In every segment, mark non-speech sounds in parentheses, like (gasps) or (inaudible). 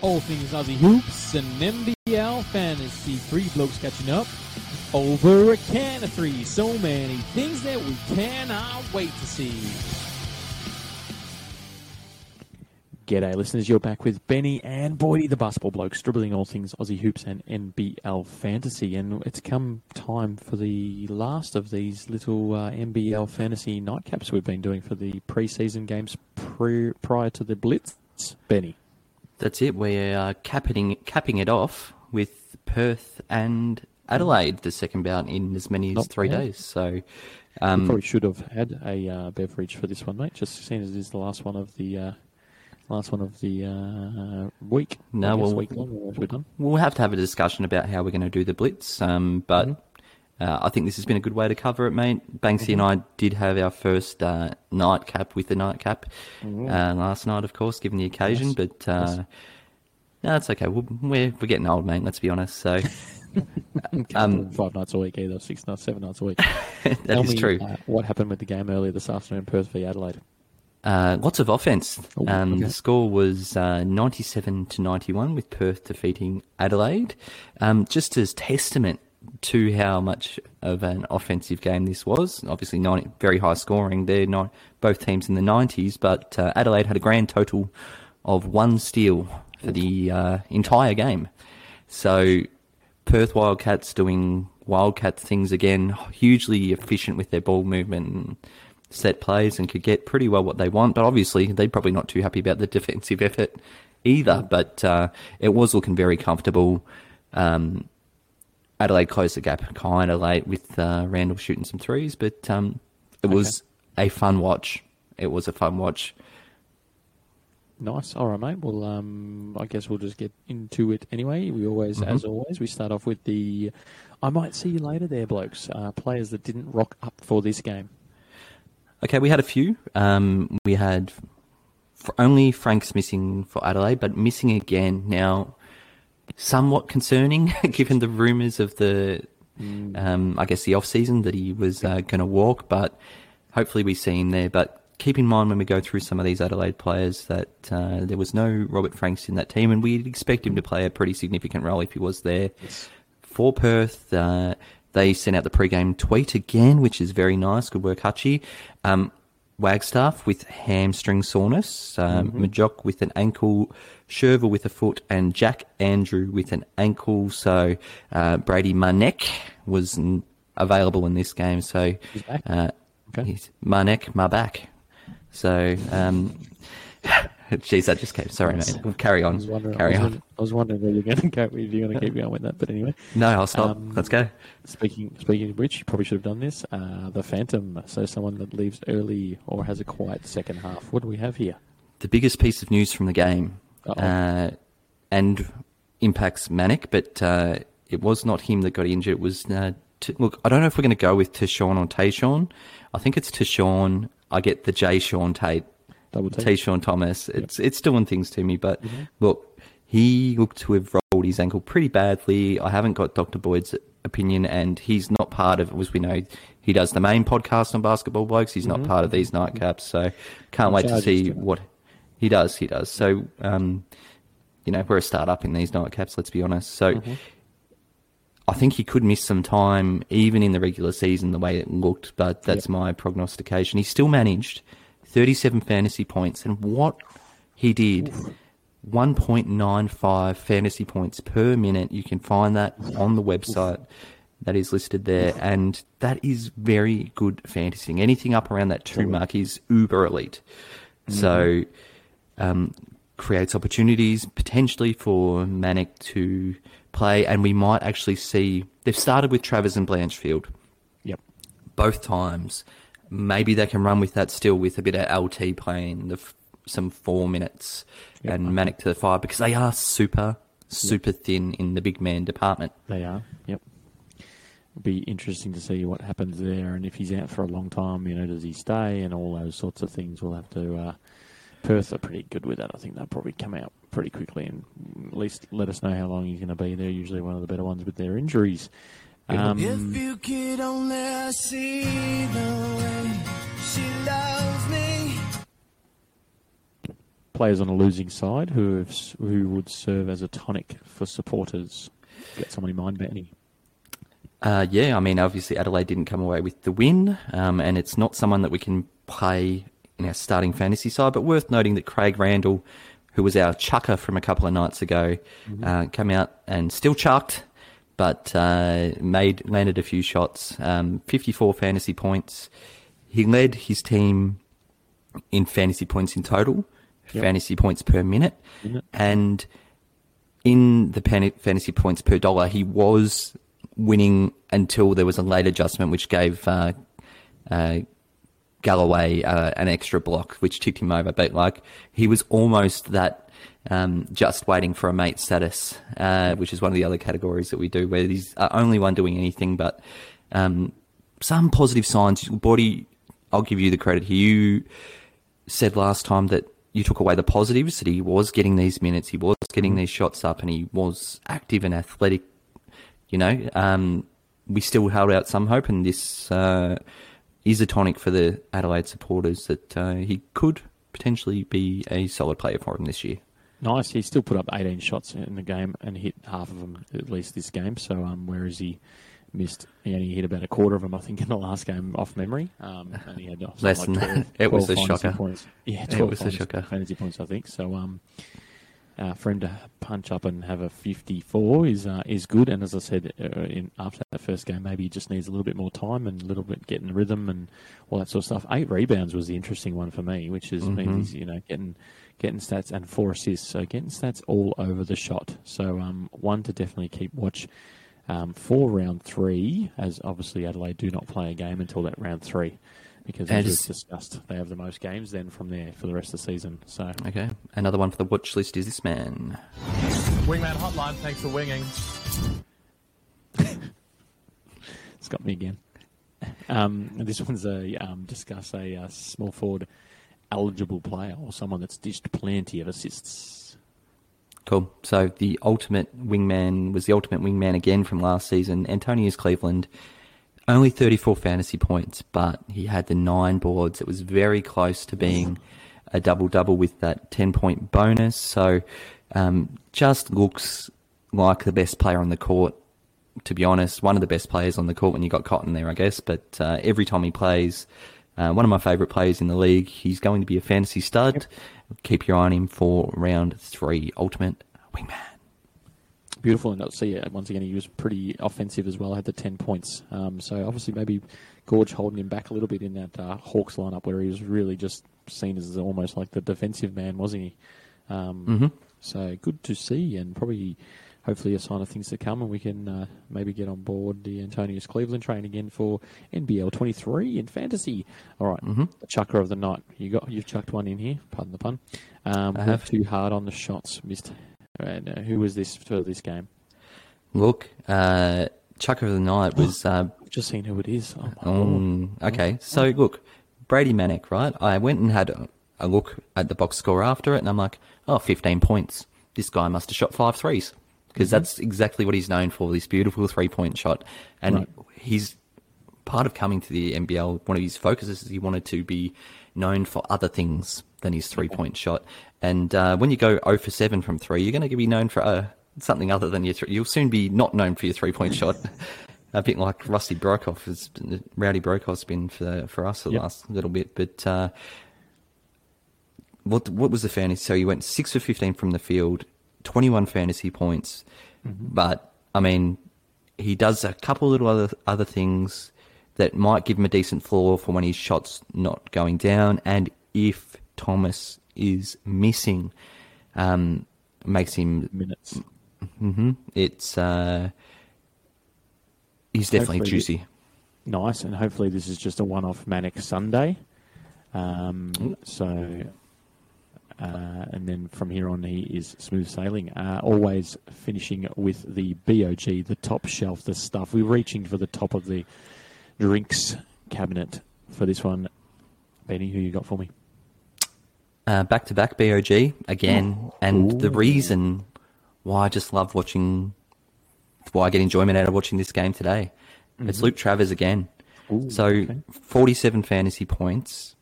all things Aussie hoops and NBL fantasy. Three blokes catching up over a can of three. So many things that we cannot wait to see. G'day, listeners. You're back with Benny and Boydie, the basketball bloke, dribbling all things Aussie hoops and NBL fantasy. And it's come time for the last of these little uh, NBL fantasy nightcaps we've been doing for the preseason games pre- prior to the Blitz. Benny. That's it. We're uh, capping capping it off with Perth and Adelaide, the second bout in as many as Not three bad. days. So, we um, probably should have had a uh, beverage for this one, mate. Just seeing as it is the last one of the uh, last one of the uh, week. No, well- week long. We're done. we'll have to have a discussion about how we're going to do the blitz. Um, but uh, I think this has been a good way to cover it, mate. Banksy and I did have our first uh, nightcap with the nightcap uh, last night, of course, given the occasion. Yes. But uh, no, it's okay. We're, we're we're getting old, mate. Let's be honest. So (laughs) Um, five nights a week either, six nights, seven nights a week. (laughs) that Tell is me, true. Uh, what happened with the game earlier this afternoon, Perth v Adelaide? Uh, lots of offense. Oh, Um, okay. The score was uh, 97 to 91 with Perth defeating Adelaide. Um, just as testament to how much of an offensive game this was. Obviously, 90, very high scoring. They're not both teams in the 90s, but uh, Adelaide had a grand total of one steal for the uh, entire game. So Perth Wildcats doing Wildcat things again, hugely efficient with their ball movement and set plays and could get pretty well what they want. But obviously, they're probably not too happy about the defensive effort either. But uh, it was looking very comfortable. Um, Adelaide closed the gap kind of late with uh, Randall shooting some threes, but um, it was a fun watch. It was a fun watch. Nice. All right, mate. Well, um, I guess we'll just get into it anyway. We always, Mm-hmm. as always, we start off with the. I might see you later, there, blokes. Uh, players that didn't rock up for this game. Okay, we had a few. Um, we had only Frank's missing for Adelaide, but missing again now. Somewhat concerning, (laughs) given the rumours of the, um, I guess the off season that he was uh, going to walk. But hopefully we see him there. But keep in mind when we go through some of these Adelaide players that uh, there was no Robert Franks in that team, and we'd expect him to play a pretty significant role if he was there. For Perth, uh, they sent out the pre-game tweet again, which is very nice. Good work, Hutchie. Um, Wagstaff with hamstring soreness, um, Majok with an ankle, Sherver with a foot, and Jack Andrew with an ankle. So uh, Brady Manek was n- available in this game. So He's back? Uh, Okay. he's Manek, my back. So, um, (laughs) geez, that just came. Sorry, mate. We'll carry on. Carry I was, on. wondering- I was wondering where you're going to go. If you're going to keep going with that, but anyway. No, I'll stop. Um, Let's go. Speaking speaking of which, you probably should have done this. Uh, the Phantom, so someone that leaves early or has a quiet second half. What do we have here? the biggest piece of news from the game, uh, and impacts Manek, but uh, it was not him that got injured. It was uh, t- look. I don't know if we're going to go with Tishon or Tayshawn. I think it's Tishon. I get the J. Sean Tate, Double take. Tayshawn Thomas. It's it's doing things to me, but Mm-hmm. look, he looked to have rolled his ankle pretty badly. I haven't got Doctor Boyd's opinion, and he's not part of. As we know, he does the main podcast on basketball blokes. He's not part of these nightcaps, so can't wait to Charges see to what he does. He does. So, um, you know, we're a startup in these nightcaps. Let's be honest. So, Mm-hmm. I think he could miss some time, even in the regular season, the way it looked. But that's Yep. my prognostication. He still managed 37 fantasy points, and what he did. 1.95 fantasy points per minute. You can find that on the website that is listed there, and that is very good fantasy. Anything up around that two mark is uber elite. So, um, creates opportunities potentially for Manek to play, and we might actually see they've started with Travers and Blanchfield Yep. both times. Maybe they can run with that still with a bit of LT playing the f- some four minutes Yep. and Manek to the fire because they are super super thin in the big man department. They are. Yep. It'll be interesting to see what happens there, and if he's out for a long time, you know, does he stay, and all those sorts of things. We'll have to. Uh, Perth are pretty good with that. I think they'll probably come out pretty quickly, and at least let us know how long he's going to be. They're usually one of the better ones with their injuries. Um, If you could only see the way she loves me. players on a losing side who have, who would serve as a tonic for supporters. Get someone in mind, Benny. Uh, yeah, I mean, obviously Adelaide didn't come away with the win, um, and it's not someone that we can play in our starting fantasy side. But worth noting that Craig Randall, who was our chucker from a couple of nights ago, uh, came out and still chucked, but uh, made landed a few shots. Um, Fifty-four fantasy points. He led his team in fantasy points in total, Yep. fantasy points per minute, Minute. and in the pan- fantasy points per dollar, he was winning until there was a late adjustment, which gave uh, uh, Galloway uh, an extra block, which tipped him over. But like he was almost that um, just waiting for a mate status, uh, which is one of the other categories that we do, where he's the only one doing anything. But um, some positive signs. Boydie, I'll give you the credit here. You said last time that you took away the positives, that he was getting these minutes, he was getting these shots up, and he was active and athletic. You know, um, we still held out some hope, and this uh, is a tonic for the Adelaide supporters that uh, he could potentially be a solid player for them this year. Nice. He still put up 18 shots in the game and hit half of them at least this game. So, um, whereas he missed, he only hit about a quarter of them, I think, in the last game off memory. Um, and he had (laughs) Less like than 12 that. It was 12 a shocker. Points. Yeah, It was a shocker. fantasy points, I think. So, um, uh, for him to punch up and have a 54 is uh, is good. And as I said uh, in after that first game, maybe he just needs a little bit more time and a little bit getting the rhythm and all that sort of stuff. Eight rebounds was the interesting one for me, which is means he's you know getting getting stats and four assists. So getting stats all over the shot. So um, one to definitely keep watch. Um, for round three, as obviously Adelaide do not play a game until that round three, because as we've discussed, they have the most games then from there for the rest of the season. So Okay, another one for the watch list is this man. Wingman Hotline, thanks for winging. (laughs) It's got me again. Um, this one's a um, discuss a uh, small forward eligible player or someone that's dished plenty of assists. Cool. So the ultimate wingman was the ultimate wingman again from last season. Antonius Cleveland, only 34 fantasy points, but he had the nine boards. It was very close to being a double double with that 10 point bonus. So um, just looks like the best player on the court. To be honest, one of the best players on the court when you got Cotton there, I guess. But uh, every time he plays, uh, one of my favourite players in the league. He's going to be a fantasy stud. Keep your eye on him for round three, ultimate wingman. Beautiful, and see uh, once again he was pretty offensive as well. Had the ten points, um, so obviously maybe Gorge holding him back a little bit in that uh, Hawks lineup where he was really just seen as almost like the defensive man, wasn't he? Um, Mhm. So good to see, and probably hopefully a sign of things to come, and we can uh, maybe get on board the Antonius Cleveland train again for NBL 23 in fantasy. All right, Mhm. the chucker of the night. You got you've chucked one in here. Pardon the pun. Um, I have. too hard on the shots. Missed. And uh, who was this for this game? Look, uh, Chucker of the night was. (gasps) Uh, I've just seen who it is. Oh um, okay, so look, Brady Manek, right? I went and had a, a look at the box score after it, and I'm like, oh, 15 points. This guy must have shot five threes because that's exactly what he's known for. This beautiful three point shot, and Right. he's part of coming to the NBL. One of his focuses is he wanted to be known for other things than his three point shot. And uh, when you go 0 for 7 from three, you're going to be known for uh, something other than your three. You'll soon be not known for your three point shot. (laughs) A bit like Rusty Brokoff has, Rowdy Brokoff's been for for us the Yep. last little bit. But uh, what what was the fantasy? So he went six for fifteen from the field, twenty one fantasy points. But I mean, he does a couple little other other things that might give him a decent floor for when his shots not going down, and if Thomas is missing, um, makes him. Minutes. hmm it's uh, he's definitely Hopefully- juicy. Nice, and hopefully this is just a one-off manic Sunday. Um, so, uh, and then from here on, he is smooth sailing. Uh, always finishing with the BOG, the top shelf, the stuff. We're reaching for the top of the drinks cabinet for this one. Benny, who you got for me? Uh, back to back BOG again, and the reason why I just love watching, why I get enjoyment out of watching this game today, it's Luke Travers again. Ooh, so okay. 47 fantasy points,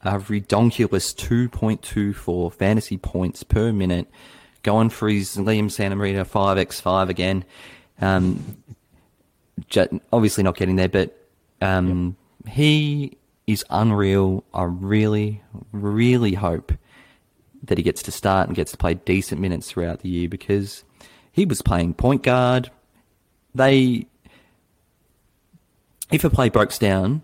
a redonkulous 2.24 fantasy points per minute, going for his Liam Santamaria 5x5 again. Um, (laughs) obviously not getting there, but um, he is unreal. I really, really hope that he gets to start and gets to play decent minutes throughout the year because he was playing point guard. They, if a play breaks down,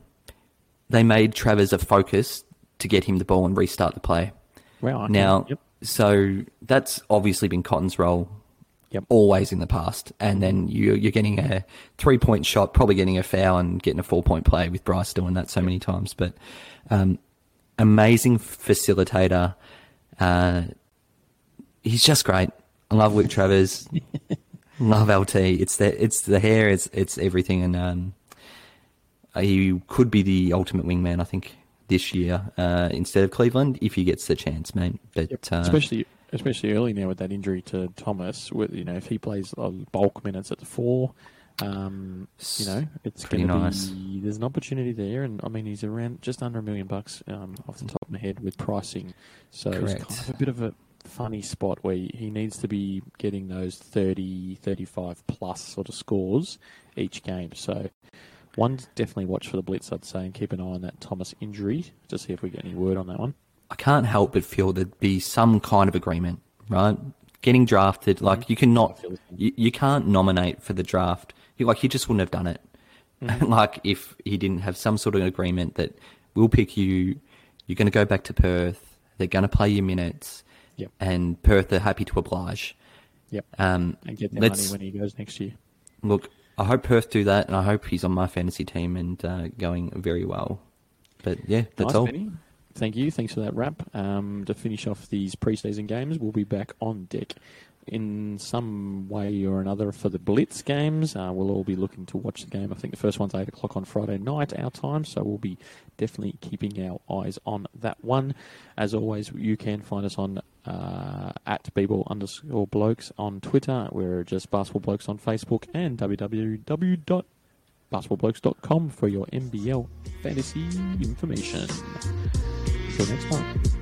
they made Travers a focus to get him the ball and restart the play. Wow. Now, Yep. so that's obviously been Cotton's role Yep. always in the past. And then you, you're getting a three point shot, probably getting a foul and getting a four point play with Bryce doing that so many times. But um, amazing facilitator. Uh, he's just great. I love Luke Travers. (laughs) love LT. It's the it's the hair. It's it's everything. And um, he could be the ultimate wingman. I think this year uh, instead of Cleveland if he gets the chance, mate. But uh, especially especially early now with that injury to Thomas. With you know, if he plays uh, bulk minutes at the four, um, you know, it's going to nice. be there's an opportunity there, and I mean he's around just under a million bucks um, off the top of my head with pricing, so it's kind of a bit of a funny spot where he needs to be getting those 30, 35 plus sort of scores each game. So. One definitely watch for the blitz, I'd say, and keep an eye on that Thomas injury to see if we get any word on that one. I can't help but feel there'd be some kind of agreement, right? Getting drafted, like you cannot, you, you can't nominate for the draft. You, like he just wouldn't have done it. (laughs) like if he didn't have some sort of agreement that we'll pick you, you're going to go back to Perth. They're going to play your minutes, Yep. and Perth are happy to oblige. Yep. Um, and get their money when he goes next year. look. I hope Perth do that, and I hope he's on my fantasy team and uh, going very well. But yeah, that's nice, all. Benny. Thank you. Thanks for that wrap. Um, to finish off these preseason games, we'll be back on deck in some way or another for the Blitz games. Uh, we'll all be looking to watch the game. I think the first one's 8 o'clock on Friday night, our time, so we'll be definitely keeping our eyes on that one. As always, you can find us on uh, at bball underscore blokes on Twitter. We're just basketball blokes on Facebook and www.basketballblokes.com for your NBL fantasy information. Till next time.